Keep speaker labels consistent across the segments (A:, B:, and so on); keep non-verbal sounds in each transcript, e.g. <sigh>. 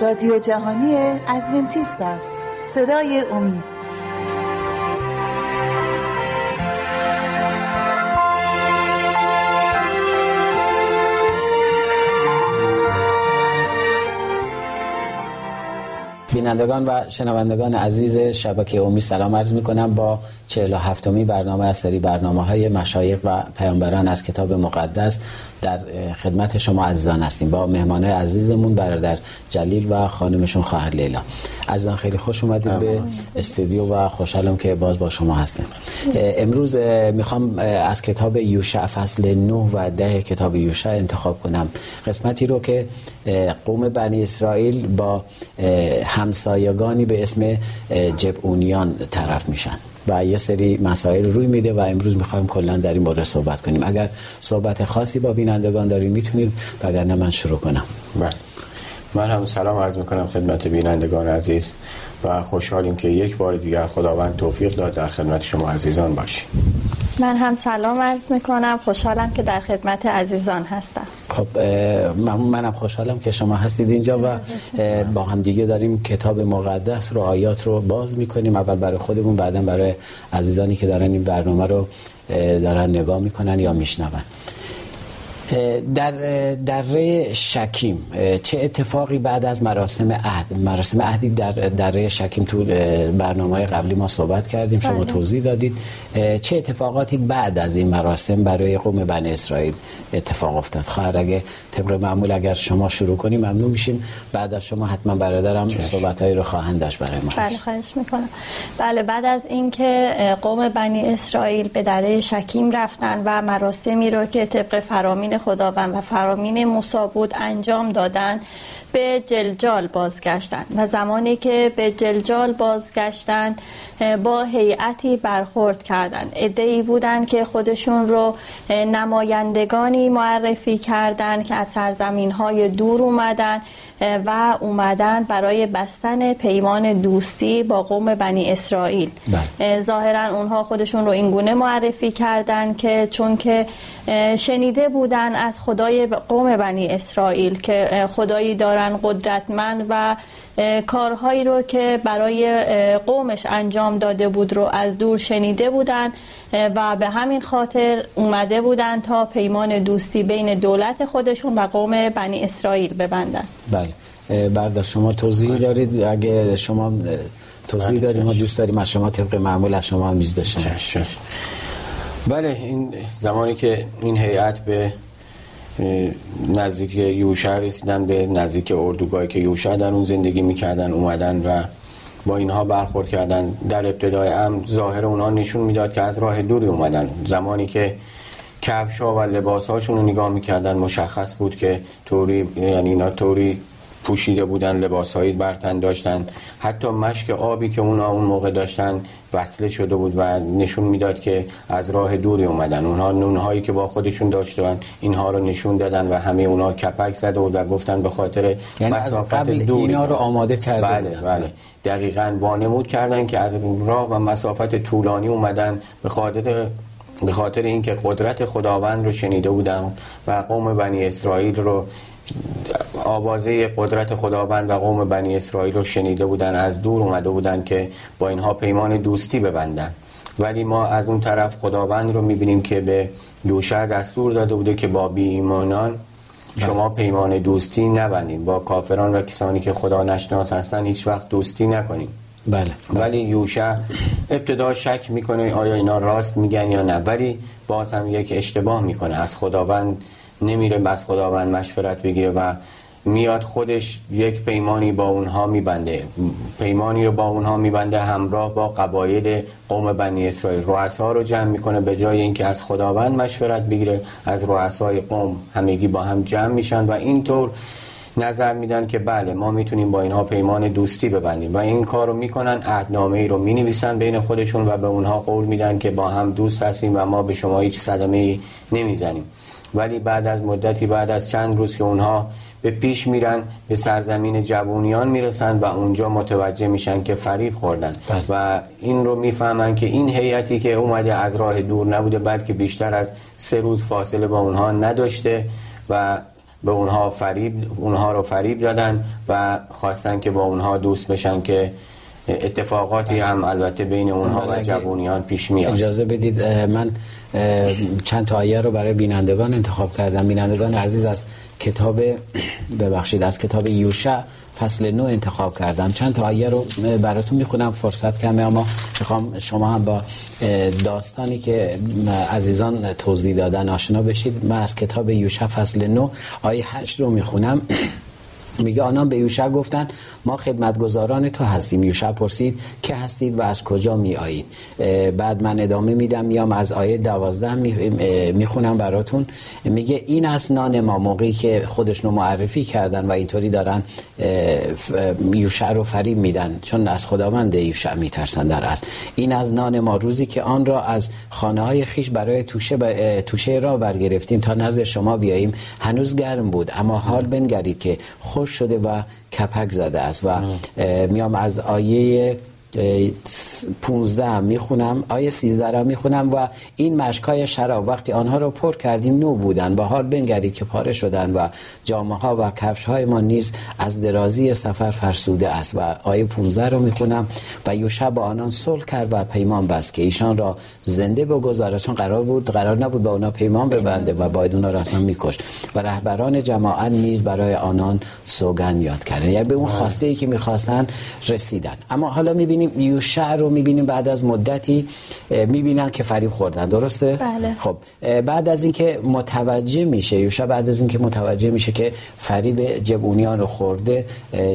A: رادیو جهانی ادونتیست است. صدای امید.
B: بینندگان و شنوندگان عزیز شبکه اومی سلام عرض می کنم با 47 می برنامه از سری برنامه های مشایق و پیامبران از کتاب مقدس در خدمت شما عزیزان هستیم. با مهمان عزیزمون برادر جلیل و خانمشون خواهر لیلا. عزیزان خیلی خوش اومدید به استودیو و خوشحالم که باز با شما هستیم. امروز می‌خوام از کتاب یوشع فصل 9 و 10 کتاب یوشع انتخاب کنم. قسمتی رو که قوم بنی اسرائیل با همسایگانی به اسم جبعونیان طرف میشن. و یه سری مسائل روی میده و امروز می‌خوایم کلا در این مورد صحبت کنیم. اگر صحبت خاصی با بینندگان داریم می‌تونید وگرنه من شروع کنم.
C: بله. من هم سلام عرض می‌کنم خدمت بینندگان عزیز و خوشحالیم که یک بار دیگر خداوند توفیق داد در خدمت شما عزیزان باشیم.
D: من هم سلام عرض می‌کنم. خوشحالم که در خدمت عزیزان هستم.
B: خب منم خوشحالم که شما هستید اینجا و با هم دیگه داریم کتاب مقدس رو آیات رو باز می‌کنیم. اول برای خودمون بعدا برای عزیزانی که دارن این برنامه رو دارن نگاه می‌کنن یا میشنون. در دره شکیم. چه اتفاقی بعد از مراسم عهد؟ مراسم عهدی در دره شکیم تو برنامه قبلی ما صحبت کردیم شما بله. توضیح دادید. چه اتفاقاتی بعد از این مراسم برای قوم بنی اسرائیل اتفاق افتاد؟ خواهر اگه طبق معمول اگر شما شروع کنیم ممنون میشیم. بعد از شما حتما برادرم صحبتهایی رو خواهند داشت برای ما.
D: بله خواهش می‌کنم. بله بعد از اینکه قوم بنی اسرائیل به دره شکیم رفتن و مراسمی رو که طبق فرامین خداوند و فرامین موسی بود انجام دادن به جلجال بازگشتند و زمانی که به جلجال بازگشتند با هیئتی برخورد کردند. ادعی بودند که خودشون رو نمایندگانی معرفی کردند که از سرزمین های دور اومدن. و اومدن برای بستن پیمان دوستی با قوم بنی اسرائیل بله. ظاهرا اونها خودشون رو اینگونه معرفی کردند که چون که شنیده بودن از خدای قوم بنی اسرائیل که خدایی دارن قدرتمند و کارهایی رو که برای قومش انجام داده بود رو از دور شنیده بودن و به همین خاطر اومده بودن تا پیمان دوستی بین دولت خودشون و قوم بنی اسرائیل ببندن.
B: بله. برده شما توضیح دارید؟ اگه شما توضیح بله، دارید ما دوست داریم از شما طبق معمول از شما میز بشن
C: بله این زمانی که این هیئت به نزدیک یوشع رسیدن به نزدیک اردوگاهی که یوشع در اون زندگی می‌کردن اومدن و با اینها برخورد کردن. در ابتدای هم ظاهر اونها نشون می‌داد که از راه دوری اومدن. زمانی که کفشا و لباس هاشون رو نگاه می‌کردن مشخص بود که توری یعنی اینا توری پوشیده بودن لباسهایی برتن داشتن. حتی مشک آبی که اونا اون موقع داشتن وصله شده بود و نشون می‌داد که از راه دوری اومدن. اونها نونهایی که با خودشون داشتن اینها رو نشون دادن و همه اونها کپک زده بود و گفتن به خاطر
B: یعنی مسافت از قبل دوری. اینا رو آماده کرده
C: بله بله. دقیقا وانمود کردن که از راه و مسافت طولانی اومدن به خاطر به خاطر اینکه قدرت خداوند رو شنیده بودن و قوم بنی اسرائیل رو آوازه قدرت خداوند و قوم بنی اسرائیل رو شنیده بودن از دور اومده بودن که با اینها پیمان دوستی ببندن. ولی ما از اون طرف خداوند رو می‌بینیم که به یوشع دستور داده بوده که با بی ایمانان شما پیمان دوستی نبندیم با کافران و کسانی که خدا نشناس هستن هیچ وقت دوستی نکنیم
B: بله,
C: بله. ولی یوشع ابتدا شک می‌کنه آیا اینا راست میگن یا نه؟ ولی باز هم یک اشتباه می‌کنه. از خداوند نمیره بس خداوند مشورت بگیره و میاد خودش یک پیمانی با اونها میبنده. پیمانی رو با اونها میبنده همراه با قبایل قوم بنی اسرائیل. رؤسا رو جمع می‌کنه به جای اینکه از خداوند مشورت بگیره از رؤسای قوم همگی با هم جمع میشن و اینطور نظر میدن که بله ما می‌تونیم با اینها پیمان دوستی ببندیم. و این کار رو می‌کنن عهدنامه ای رو می‌نویسن بین خودشون و به اونها قول میدن که با هم دوست هستیم و ما به شما هیچ صدمه ای نمی‌زنیم. ولی بعد از مدتی بعد از چند روز که اونها به پیش میرن به سرزمین جوونیان می‌رسن و اونجا متوجه میشن که فریب خوردن بله. و این رو می‌فهمن که این هیئتی که اومده از راه دور نبوده بلکه بیشتر از سه روز فاصله با اونها نداشته و به اونها فریب اونها رو فریب دادن و خواستن که با اونها دوست بشن که اتفاقاتی هم البته بین اونها و جوونیان پیش میاد
B: اجازه بدید من چند تا آیه رو برای بینندگان انتخاب کردم. بینندگان عزیز از کتاب ببخشید از کتاب یوشع فصل نو انتخاب کردم. چند تا آیه رو براتون می‌خونم فرصت کمه اما می‌خوام شما هم با داستانی که عزیزان توضیح دادن آشنا بشید. من از کتاب یوشع فصل نو آیه هشت رو می‌خونم. میگه آنان به یوشع گفتند ما خدمتگزاران تو هستیم. یوشع پرسید که هستید و از کجا می آیید بعد من ادامه میدم میام از آیه دوازده می‌خونم براتون. میگه این از نان ما موقعی که خودشونو معرفی کردن و اینطوری دارن یوشع رو فریب میدن. چون از خداوند یوشع میترسن در است این از نان ما روزی که آن را از خانه های خیش برای توشه, ب... توشه را برگرفتیم تا نزد شما بیاییم. هنوز گرم بود اما حال بنگرید که شده و کپک زده است و میام از آیه 15 هم می‌خونم آیه 13 هم می‌خونم و این مشکای شراب. وقتی آنها رو پر کردیم نو بودن. و حال بنگرید که پاره شدن و جامعه ها و کفش های ما نیز از درازی سفر فرسوده است. و آیه 15 رو می‌خونم. و یوشع با آنان صلح کرد و پیمان بست که ایشان را زنده بگذاره چون قرار بود قرار نبود با اونا پیمان ببنده و باید اونا را اصلا میکشت. و رهبران جماعت نیز برای آنان سوگن یاد کردن یعنی به اون خواسته ای که می‌خواستن رسیدن. اما حالا می‌بینیم می‌بینیم یوشع رو می‌بینیم بعد از مدتی می‌بینن که فریب خوردن درسته؟
D: بله.
B: خب بعد از اینکه متوجه میشه یوشع بعد از اینکه متوجه میشه که فریب جبونیان رو خورده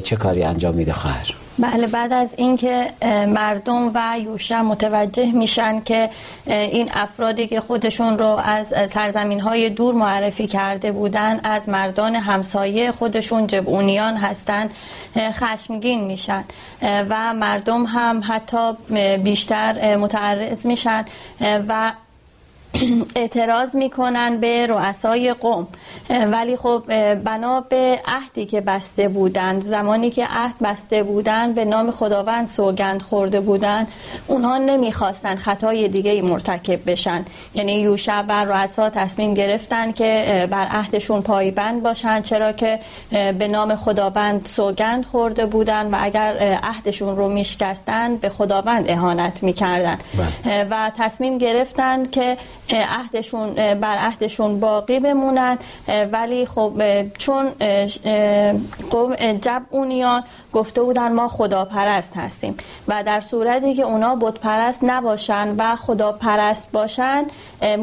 B: چه کاری انجام میده خواهر؟
D: بله بعد از اینکه مردم و یوشع متوجه میشن که این افرادی که خودشون رو از سرزمین های دور معرفی کرده بودن از مردان همسایه خودشون جبونیان هستن خشمگین میشن. و مردم هم حتی بیشتر متعرض میشن و <clears throat> اعتراض می‌کنن به رؤسای قوم. ولی خب بنا به عهدی که بسته بودند. زمانی که عهد بسته بودند به نام خداوند سوگند خورده بودند. اونها نمی‌خواستن خطای دیگه مرتکب بشن. یعنی یوشع و رؤسا تصمیم گرفتن که بر عهدشون پایبند باشن چرا که به نام خداوند سوگند خورده بودند و اگر عهدشون رو میشکستن به خداوند اهانت می‌کردن. بله. و تصمیم گرفتن که عهدشون بر عهدشون باقی بمونن ولی خب چون جبعونیان گفته بودن ما خداپرست هستیم و در صورتی که اونا بت پرست نباشن و خداپرست باشن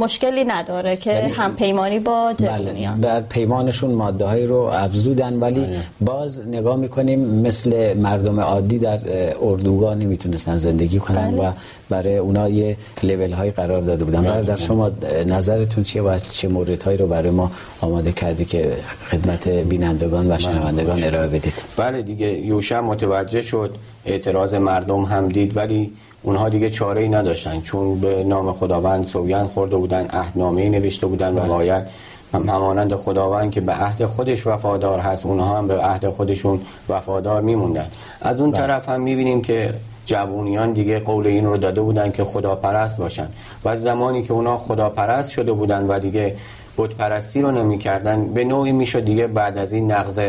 D: مشکلی نداره که هم پیمانی با جبعونیان
B: بله. بر پیمانشون ماده هایی رو افزودن ولی بله. باز نگاه می‌کنیم مثل مردم عادی در اردوگاه نمی‌تونستن زندگی کنن بله. و برای اونا یه لیول های قرار داده بودن بله. در شما نظرتون چیه و چه موردهایی رو برای ما آماده کردی که خدمت بینندگان و بله، شنوندگان ارائه بدید؟
C: بله دیگه یوشع متوجه شد اعتراض مردم هم دید ولی اونها دیگه چاره ای نداشتن. چون به نام خداوند سوگند خورده بودن عهدنامه نوشته بودن و بله. باید همانند خداوند که به عهد خودش وفادار هست اونها هم به عهد خودشون وفادار میموندن. از اون طرف هم می‌بینیم که جوونیان دیگه قول این رو داده بودن که خداپرست باشن. و زمانی که اونا خداپرست شده بودن و دیگه بت پرستی رو نمی‌کردن به نوعی می‌شد دیگه بعد از این نقض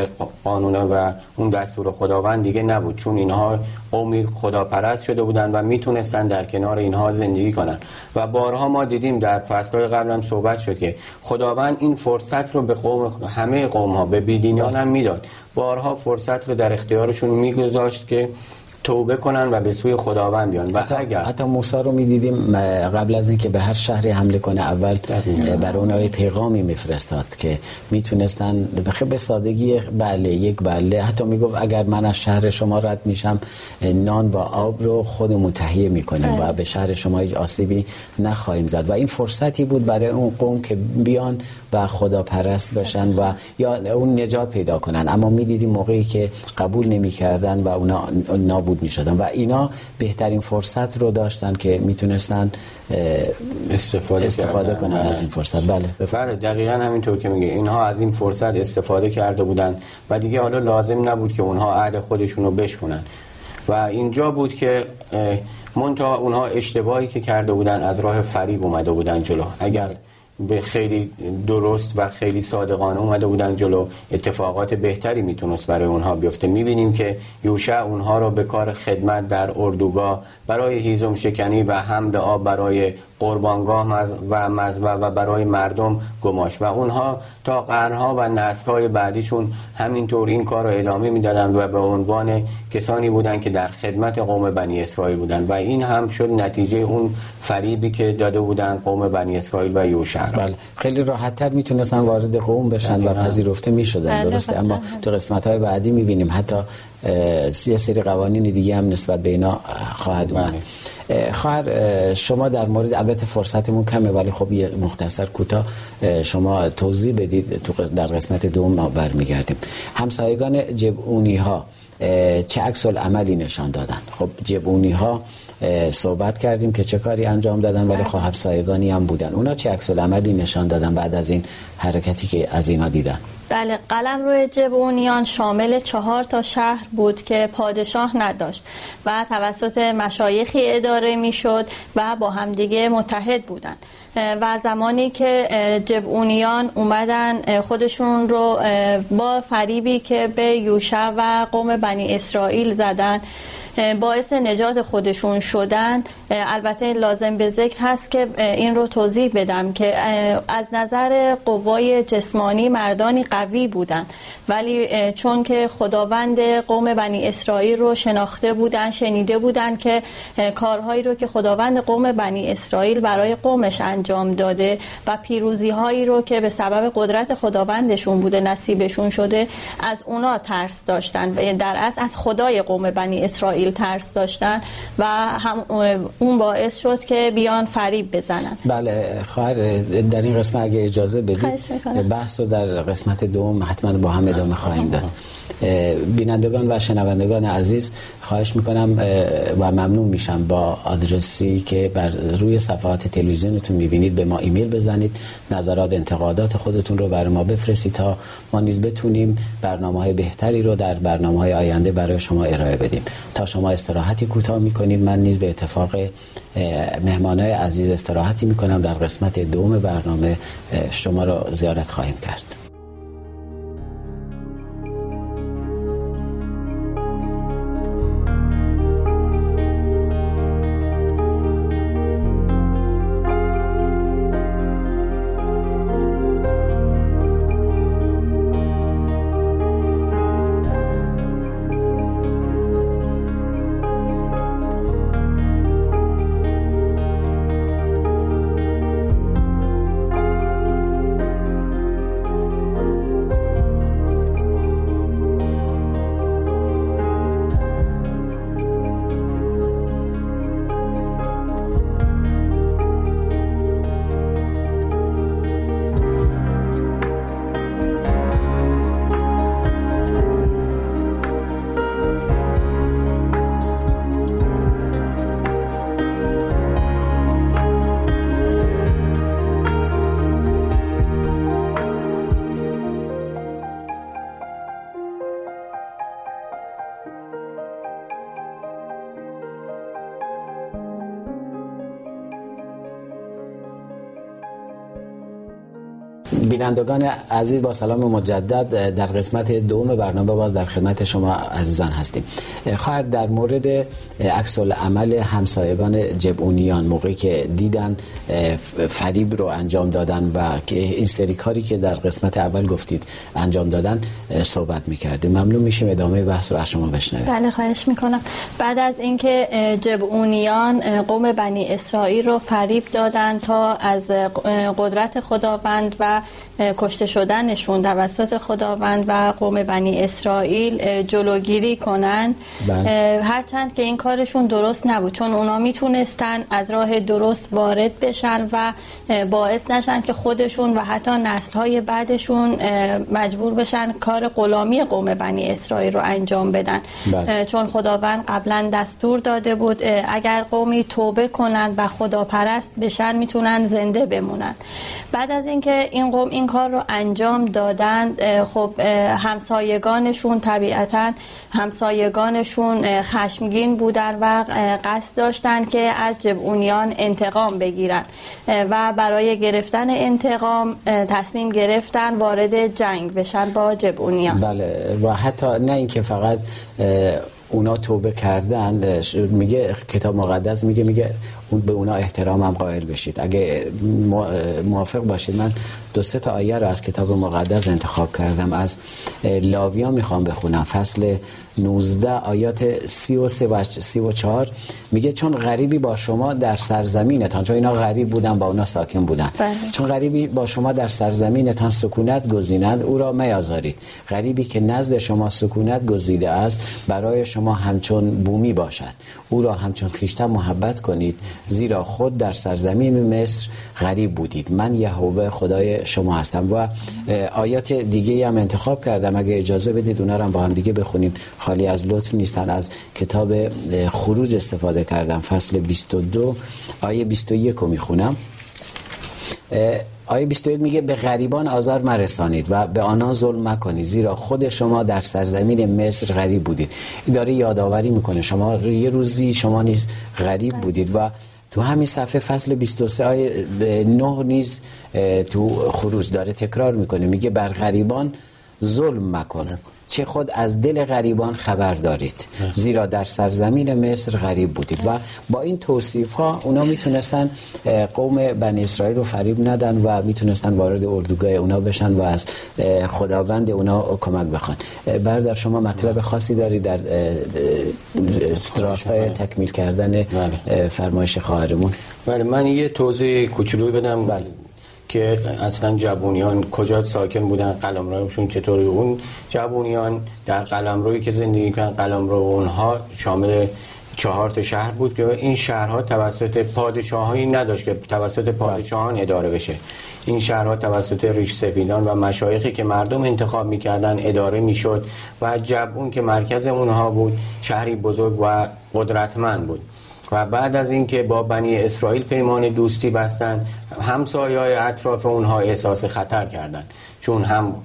C: قانون و اون دستور خداوند دیگه نبود. چون اینها قومی خداپرست شده بودن و می‌تونستن در کنار اینها زندگی کنن. و بارها ما دیدیم در فصلهای قبلم صحبت شد که خداوند این فرصت رو به قوم همه قوم ها به بیدینان هم می‌داد. بارها فرصت رو در اختیارشون میگذاشت که توبه کنن و به سوی خداوند بیان. و
B: حتی اگر حتی موسی رو می‌دیدیم قبل از اینکه به هر شهری حمله کنه اول بر اونها پیغامی میفرستاد که می‌تونستن به سادگی بله یک بله. حتی می‌گفت اگر من از شهر شما رد میشم نان و آب رو خودمون تهیه می‌کنیم و بله. به شهر شما هیچ آسیبی نخواهیم زد. و این فرصتی بود برای اون قوم که بیان و خدا پرست بشن و یا اون نجات پیدا کنن. اما می‌دیدیم موقعی که قبول نمی‌کردن و اونا نابود می شدن و اینا بهترین فرصت رو داشتن که می‌تونستن
C: استفاده,
B: استفاده کنن از این فرصت. بله.
C: بله دقیقا همینطور که میگه. اینها از این فرصت استفاده کرده بودن و دیگه حالا لازم نبود که اونها عهد خودشون رو بشکنن. و اینجا بود که منتها اونها اشتباهی که کرده بودن از راه فریب اومده بودن جلو. اگر به خیلی درست و خیلی صادقانه اومده بودن جلو. اتفاقات بهتری می‌تونست برای اونها بیفته. می‌بینیم که یوشع اونها رو به کار خدمت در اردوگاه برای هیزم شکنی و حمل آب برای قربانگاه و مذبح و برای مردم گماش. و اونها تا قرنها و نسلهای بعدیشون همینطور این کار رو ادامه می‌دادن و به عنوان کسانی بودن که در خدمت قوم بنی اسرائیل بودن و این هم شد نتیجه اون فریبی که داده بودن قوم بنی اسرائیل و یوشع
B: بله. خیلی راحتتر می‌تونستن وارد قوم بشن و پذیرفته می‌شدن. بله، درسته. اما تو قسمت های بعدی می‌بینیم حتی یه سری قوانین دیگه هم نسبت به اینا خواهد اومد. بله. خواهر شما در مورد البته فرصتمون کمه ولی خب یه مختصر کوتاه شما توضیح بدید تو در قسمت دوم ما برمیگردیم. همسایگان جبونی ها چه عکس عملی نشان دادن؟ خب جبونی ها صحبت کردیم که چه کاری انجام دادن ولی خب همسایگانی هم بودن. اونا چه عکس عملی نشان دادن بعد از این حرکتی که از اینا دیدن؟
D: بله قلم روی جبونیان شامل چهار تا شهر بود که پادشاه نداشت و توسط مشایخی اداره می‌شد و با همدیگه متحد بودند و زمانی که جبونیان اومدن خودشون رو با فریبی که به یوشع و قوم بنی اسرائیل زدن باعث نجات خودشون شدن البته لازم به ذکر هست که این رو توضیح بدم که از نظر قوای جسمانی مردانی قوی بودن. ولی چون که خداوند قوم بنی اسرائیل رو شناخته بودن شنیده بودن که کارهایی رو که خداوند قوم بنی اسرائیل برای قومش انجام داده و پیروزی هایی رو که به سبب قدرت خداوندشون بوده نصیبشون شده از اونا ترس داشتن. در اصل از خدای قوم بنی اسرائیل ترس داشتن و هم اون باعث شد که بیان فریب بزنن.
B: بله خواهر در این قسمت اگه اجازه بدید بحث رو در قسمت دوم حتما با هم ادامه خواهیم داد. بینندگان و شنوندگان عزیز خواهش می‌کنم و ممنون میشم با آدرسی که بر روی صفحات تلویزیونتون می‌بینید به ما ایمیل بزنید. نظرات انتقادات خودتون رو برای ما بفرستید تا ما نیز بتونیم برنامه های بهتری رو در برنامه های آینده برای شما ارائه بدیم. تا شما استراحتی کوتاه می‌کنید من نیز به اتفاق مهمانای عزیز استراحتی می‌کنم در قسمت دوم برنامه شما رو زیارت خواهیم کرد. بینندگان عزیز با سلام مجدد در قسمت دوم برنامه باز در خدمت شما عزیزان هستیم. خواهر در مورد عکس عمل همسایگان جبونیان موقعی که دیدن فریب رو انجام دادن و این سری کاری که در قسمت اول گفتید انجام دادن صحبت می‌کردیم. ممنون میشیم ادامه بحث رو از شما بشنویم.
D: بله خواهش می‌کنم. بعد از اینکه جبونیان قوم بنی اسرائیل رو فریب دادن تا از قدرت خداوند و کشته شدنشون توسط خداوند و قوم بنی اسرائیل جلوگیری کنن بله. هرچند که این کارشون درست نبود چون اونا می‌تونستن از راه درست وارد بشن و باعث نشن که خودشون و حتی نسلهای بعدشون مجبور بشن کار غلامی قوم بنی اسرائیل رو انجام بدن بله. چون خداوند قبلا دستور داده بود اگر قومی توبه کنند و خدا پرست بشن می‌تونن زنده بمونن بعد از اینکه این این قوم این کار رو انجام دادند خب همسایگانشون طبیعتا همسایگانشون خشمگین بودن و قصد داشتن که از جبعونیان انتقام بگیرن. و برای گرفتن انتقام تصمیم گرفتن وارد جنگ بشن با جبعونیان
B: بله و حتی نه اینکه فقط اونا توبه کردن میگه کتاب مقدس میگه میگه اون به اونا احترام هم قائل بشید. اگه موافق باشید من دو سه تا آیه رو از کتاب مقدس انتخاب کردم. از لاویا می‌خوام بخونم. فصل 19 آیات 33 و 34 میگه چون غریبی با شما در سرزمینتان چون اینا غریب بودن با اونا ساکن بودن.
D: بله.
B: چون غریبی با شما در سرزمینتان سکونت گزینند او را میازارید غریبی که نزد شما سکونت گزیده است برای شما همچون بومی باشد. او را همچون خیشتن محبت کنید. زیرا خود در سرزمین مصر غریب بودید. من یهوه خدای شما هستم و آیات دیگه هم انتخاب کردم. اگه اجازه بدید اونا رو با هم دیگه بخونیم. خالی از لطف نیستن از کتاب خروج استفاده کردم. فصل 22 آیه 21 رو می‌خونم. آیه 21 میگه به غریبان آزار مرسانید و به آنان ظلم مکنید زیرا خود شما در سرزمین مصر غریب بودید. داره یادآوری می‌کنه. شما یه روزی شما نیز غریب بودید و تو همین صفحه فصل 23 آیه 9 نیز تو خروج داره تکرار می‌کنه. میگه بر غریبان ظلم مکنه. چه خود از دل غریبان خبر دارید. زیرا در سرزمین مصر غریب بودید و با این توصیف ها اونا می‌تونستن قوم بنی اسرائیل رو فریب ندن و می‌تونستن وارد اردوگاه اونا بشن و از خداوند اونا کمک بخوان. بردار شما مطلب خاصی داری در راستای تکمیل کردن بله. فرمایش خواهرمون؟
C: بله من یه توضیح کوچولوی بدم. بله. که اصلا جوونیان کجا ساکن بودن قلمروشون چطوری؟ اون جوونیان در قلمرویی که زندگی کردن قلمرو اونها شامل چهار تا شهر بود که این شهرها توسط پادشاهایی نداشت که توسط پادشاهان اداره بشه. این شهرها توسط ریش سفیدان و مشایخی که مردم انتخاب می‌کردن اداره می‌شد و جبون که مرکز اونها بود شهری بزرگ و قدرتمند بود. و بعد از اینکه با بنی اسرائیل پیمان دوستی بستن همسایه های اطراف اونها احساس خطر کردند. چون هم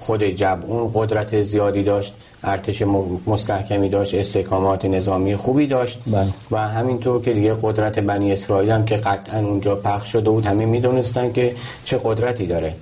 C: خود اون قدرت زیادی داشت ارتش مستحکمی داشت استحکامات نظامی خوبی داشت.
B: بله.
C: و همینطور که دیگه قدرت بنی اسرائیل هم که قطعا اونجا پخش شده بود همین می‌دونستن که چه قدرتی داره.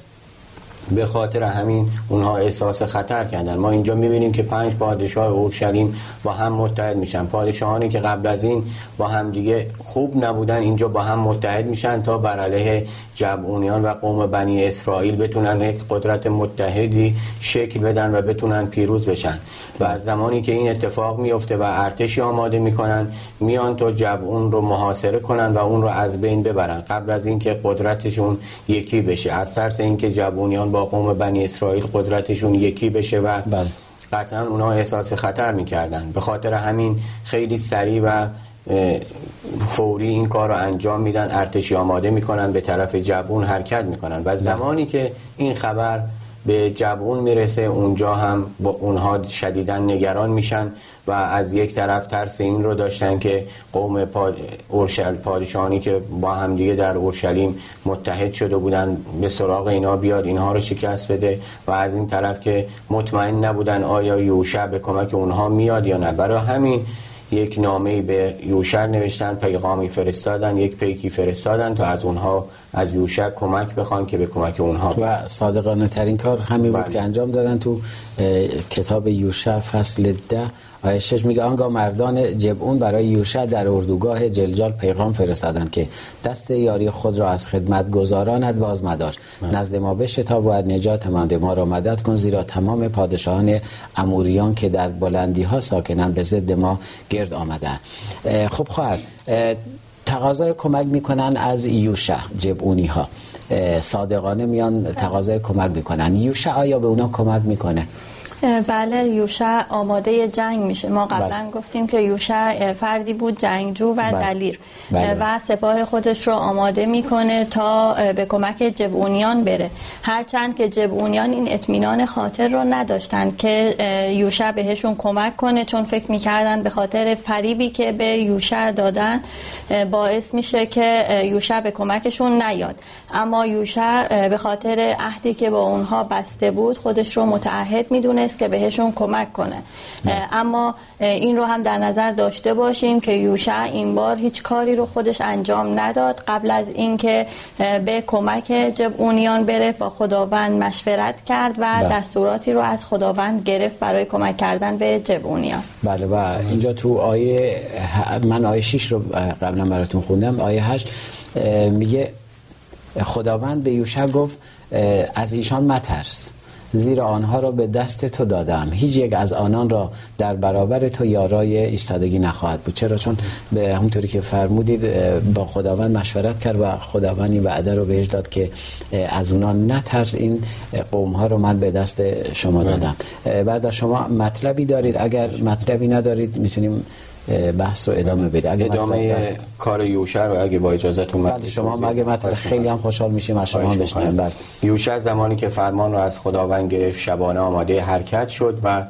C: به خاطر همین اونها احساس خطر کردن. ما اینجا می‌بینیم که پنج پادشاه اورشلیم با هم متحد میشن. پادشاهانی که قبل از این با هم دیگه خوب نبودن اینجا با هم متحد میشن تا بر علیه جبعونیان و قوم بنی اسرائیل بتونن یک قدرت متحدی شکل بدن و بتونن پیروز بشن. و زمانی که این اتفاق میفته و ارتشی آماده می‌کنن میان تا جبعون رو محاصره کنن و اون رو از بین ببرن. قبل از اینکه قدرتشون یکی بشه. از ترس اینکه جبعونیان با قوم بنی اسرائیل قدرتشون یکی بشه و
B: بله.
C: قطعا اونا احساس خطر می‌کردن. به خاطر همین خیلی سریع و فوری این کار رو انجام میدن ارتشی آماده می‌کنن به طرف جبون حرکت می‌کنن. و زمانی که این خبر به جبون می‌رسه اونجا هم با اونها شدیدا نگران میشن و از یک طرف ترس این رو داشتن که قوم اورشل پادشاهانی که با همدیگه در اورشلیم متحد شده بودن به سراغ اینا بیاد اینها رو شکست بده و از این طرف که مطمئن نبودن آیا یوشع به کمک اونها میاد یا نه. برای همین یک نامه به یوشع نوشتن پیغامی فرستادن یک پیکی فرستادن تا از اونها از یوشع کمک بخوان که به کمک اونها
B: و صادقانه ترین کار همین بود بله. که انجام دادن تو کتاب یوشع فصل ده آیه شش میگه آنگاه مردان جبعون برای یوشع در اردوگاه جلجال پیغام فرستادند که دست یاری خود را از خدمت گذاراند باز مدار بله. نزد ما بشه تا باید نجات منده ما را مدد کن زیرا تمام پادشاهان اموریان که در بلندی ها ساکنند به ضد ما گرد آمدن خب خواهد تقاضای کمک می‌کنن از یوشع جبعونی ها صادقانه میان تقاضای کمک می‌کنن. یوشع آیا به اونا کمک می‌کنه؟
D: بله یوشع آماده جنگ میشه ما قبلا
B: بله.
D: گفتیم که یوشع فردی بود جنگجو و
B: بله.
D: دلیر
B: بله.
D: و سپاه خودش رو آماده می‌کنه تا به کمک جبونیان بره هرچند که جبونیان این اطمینان خاطر رو نداشتن که یوشع بهشون کمک کنه چون فکر می‌کردن به خاطر فریبی که به یوشع دادن باعث میشه که یوشع به کمکشون نیاد اما یوشع به خاطر عهدی که با اونها بسته بود خودش رو متعهد که بهشون کمک کنه. اما این رو هم در نظر داشته باشیم که یوشع این بار هیچ کاری رو خودش انجام نداد قبل از اینکه به کمک جبونیان بره با خداوند مشورت کرد و
B: بله.
D: دستوراتی رو از خداوند گرفت برای کمک کردن به جبونیان
B: بله و اینجا تو آیه من آیه 6 رو قبلا براتون خوندم آیه 8 میگه خداوند به یوشع گفت از ایشان مترس. زیرا آنها را به دست تو دادم. هیچ یک از آنان را در برابر تو یارای ایستادگی نخواهد بود. چرا؟ چون به همونطوری که فرمودید با خداوند مشورت کرد و خداوند این وعده رو بهش داد که از اونا نترس این قوم ها رو من به دست شما دادم. بعد شما مطلبی دارید. اگر مطلبی ندارید می‌تونیم بحث رو ادامه بده.
C: اگه ادامه کار یوشع رو اگه با اجازهتون
B: بله شما اگه مطلب خیلی هم خوشحال میشیم از شما بشنویم. بعد
C: یوشع زمانی که فرمان رو از خداوند گرفت شبانه آماده حرکت شد و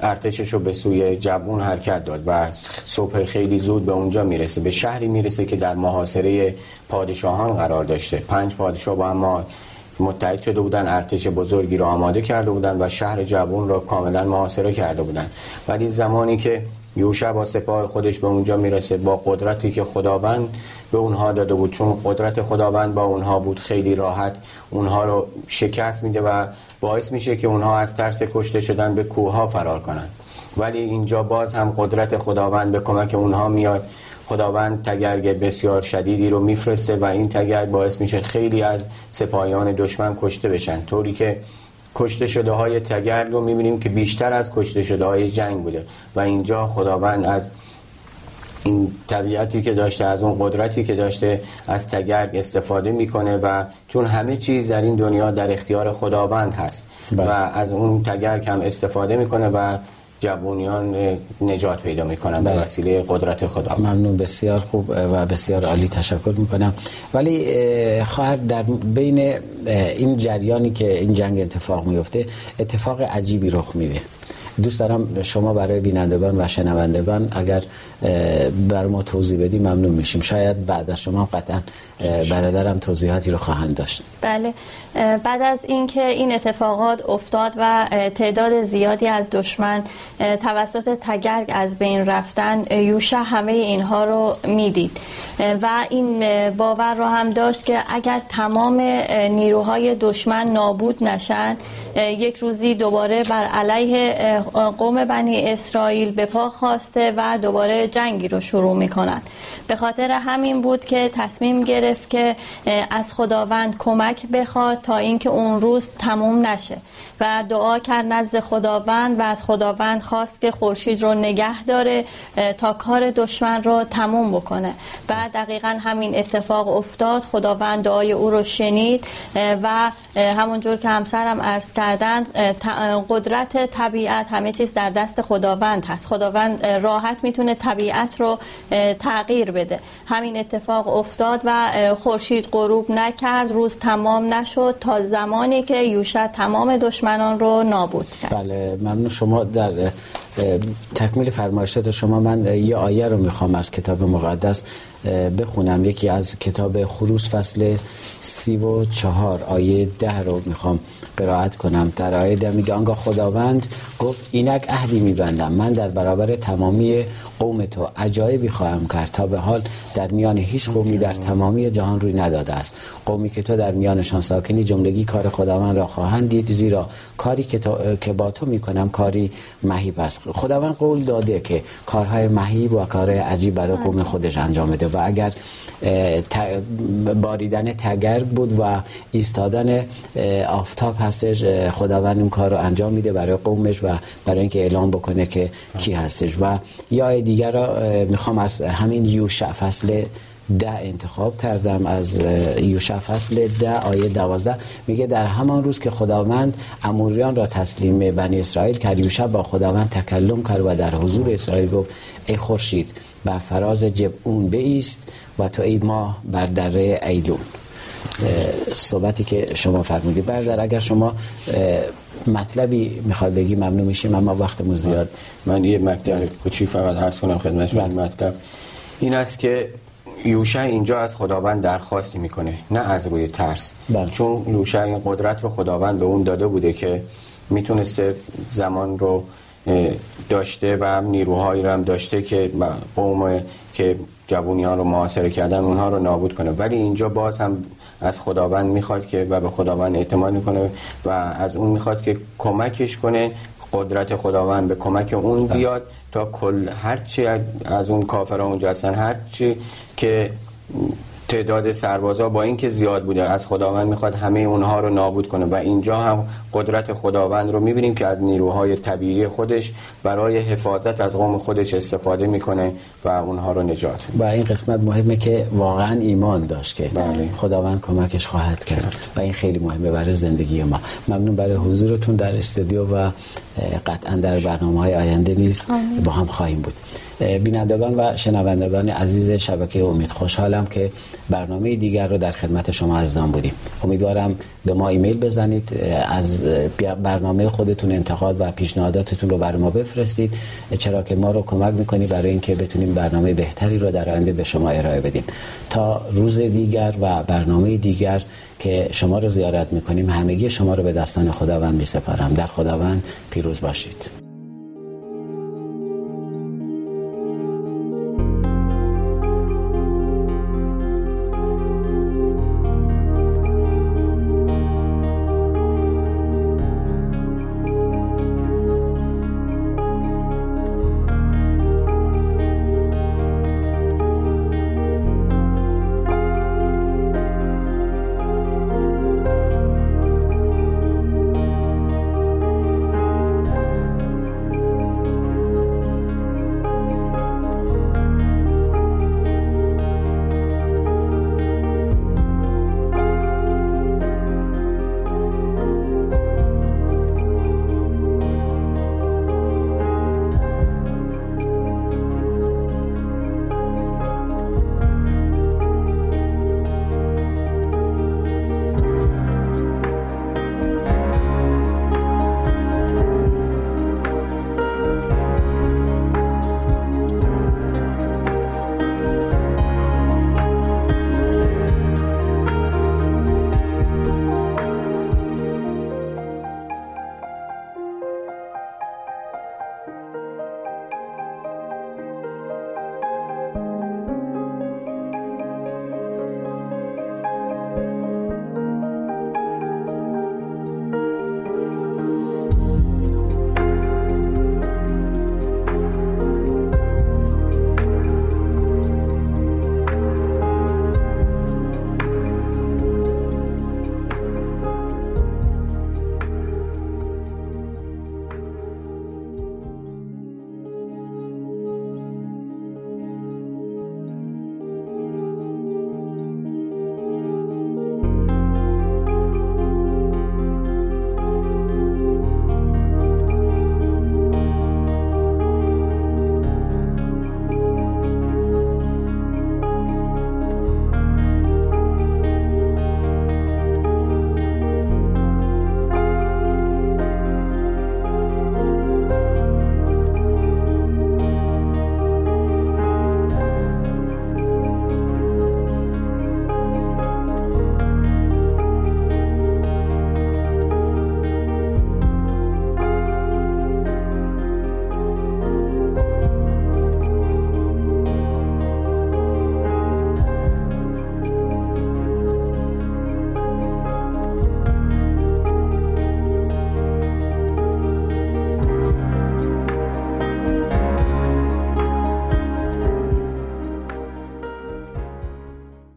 C: ارتشش رو به سوی جبون حرکت داد و صبح خیلی زود به اونجا می‌رسه به شهری می‌رسه که در محاصره پادشاهان قرار داشته. پنج پادشاه با هم متحد شده بودن ارتش بزرگی رو آماده کرده بودن و شهر جبون را کاملا محاصره کرده بودن. ولی زمانی که یوشع با سپاه خودش به اونجا می‌رسه با قدرتی که خداوند به اونها داده بود. چون قدرت خداوند با اونها بود خیلی راحت اونها رو شکست میده و باعث میشه که اونها از ترس کشته شدن به کوه فرار کنن ولی اینجا باز هم قدرت خداوند به کمک اونها میاد. خداوند تگرگ بسیار شدیدی رو میفرسته و این تگرگ باعث میشه خیلی از سپاهیان دشمن کشته بشن. طوری که کشته شده های تگرگ رو می‌بینیم که بیشتر از کشته شده های جنگ بوده و اینجا خداوند از این طبیعتی که داشته از اون قدرتی که داشته از تگرگ استفاده می‌کنه و چون همه چیز در این دنیا در اختیار خداوند هست بله. و از اون تگرگ هم استفاده می‌کنه و جوونیان نجات پیدا می‌کنن به بله. وسیله قدرت خدا.
B: ممنون بسیار خوب و بسیار عالی تشکر می‌کنم. ولی خواهر در بین این جریانی که این جنگ اتفاق میفته اتفاق عجیبی رخ میده. دوست دارم شما برای بینندگان و شنوندگان اگر بر ما توضیح بدی ممنون میشیم. شاید بعد از شما قطعا برادرم توضیحاتی رو خواهند داشت.
D: بله. بعد از اینکه این اتفاقات افتاد و تعداد زیادی از دشمن توسط تگرگ از بین رفتن یوشع همه اینها رو می‌دید. و این باور رو هم داشت که اگر تمام نیروهای دشمن نابود نشن یک روزی دوباره بر علیه قوم بنی اسرائیل به پا خواسته و دوباره جنگی رو شروع می‌کنن. به خاطر همین بود که تصمیم گرفت که از خداوند کمک بخواد تا اینکه اون روز تموم نشه. و دعا کرد نزد خداوند و از خداوند خواست که خورشید رو نگه داره تا کار دشمن رو تموم بکنه. و دقیقا همین اتفاق افتاد. خداوند دعای او رو شنید و همونجور که همسرم عرض کردند قدرت طبیعت همه چیز در دست خداوند هست. خداوند راحت می‌تونه طبیعت رو تغییر بده. همین اتفاق افتاد و خورشید غروب نکرد روز تمام نشد تا زمانی که یوشع تمام دشمنان رو نابود کرد.
B: بله ممنون شما. در تکمیل فرمایشات شما من یه آیه رو می‌خوام از کتاب مقدس بخونم. یکی از کتاب خروس فصل سی و چهار آیه ده رو می‌خوام قرائت کنم. در آیه ده میگه آنگاه خداوند گفت اینک عهدی میبندم. من در برابر تمامی قوم تو عجایبی خواهم کرد تا به حال در میان هیچ قومی در تمامی جهان روی نداده است. قومی که تو در میانشان ساکنی جملگی کار خداوند را خواهند دید زیرا کاری که, که با تو می‌کنم کاری مهیب است. خداوند قول داده که کارهای مهیب و کارهای عجیب برای قوم خودش انجام بده و اگر باریدن تگرگ بود و ایستادن آفتاب هستش خداوند اون کار رو انجام میده برای قومش و برای اینکه اعلام بکنه که کی هستش. و یا دیگر را می‌خوام از همین یوشع فصل ده انتخاب کردم از یوشع فصل ده آیه دوازده. میگه در همان روز که خداوند اموریان را تسلیم بنی اسرائیل کرد یوشع با خداوند تکلم کرد و در حضور اسرائیل گفت ای خورشید بر فراز جبعون بیست و تو ای ماه بر دره ایلون. صحبتی که شما فرمودید. بردر اگر شما مطلبی می‌خواد بگی ممنون میشیم اما وقت زیاد.
C: من یه مطلب کوچی فقط عرض کنم خدمت شما. بله. مطلب این است که یوشع اینجا از خداوند درخواستی می‌کنه نه از روی ترس بله. چون یوشع این قدرت رو خداوند به اون داده بوده که می‌تونسته زمان رو داشته و نیروهایی رو هم داشته که قوم که جوونیان رو محاصره کردن اونها رو نابود کنه ولی اینجا باز هم از خداوند می‌خواد که و به خداوند اعتماد می‌کنه و از اون می‌خواد که کمکش کنه قدرت خداوند به کمک اون بله. بیاد تا کل هرچی از اون کافران اونجا هستن هرچی که تعداد سربازا با اینکه زیاد بوده. از خداوند می‌خواد همه اونها رو نابود کنه. و اینجا هم قدرت خداوند رو می‌بینیم که از نیروهای طبیعی خودش برای حفاظت از قوم خودش استفاده می‌کنه و اونها رو نجات
B: و این قسمت مهمه که واقعا ایمان داشت که بله. خداوند کمکش خواهد کرد. و این خیلی مهمه برای زندگی ما. ممنون برای حضورتون در استودیو و قطعا در برنامه های آینده نیز با هم خواهیم بود. بینندگان و شنوندگان عزیز شبکه امید خوشحالم که برنامه دیگر رو در خدمت شما عزیزان بودیم. امیدوارم به ما ایمیل بزنید از برنامه خودتون انتقاد و پیشنهاداتتون رو برای ما بفرستید. چرا که ما رو کمک می‌کنی برای اینکه بتونیم برنامه بهتری رو در آینده به شما ارائه بدیم. تا روز دیگر و برنامه دیگر که شما رو زیارت می‌کنیم همگی شما رو به دستان خداوند میسپارم. در خداوند پیروز باشید.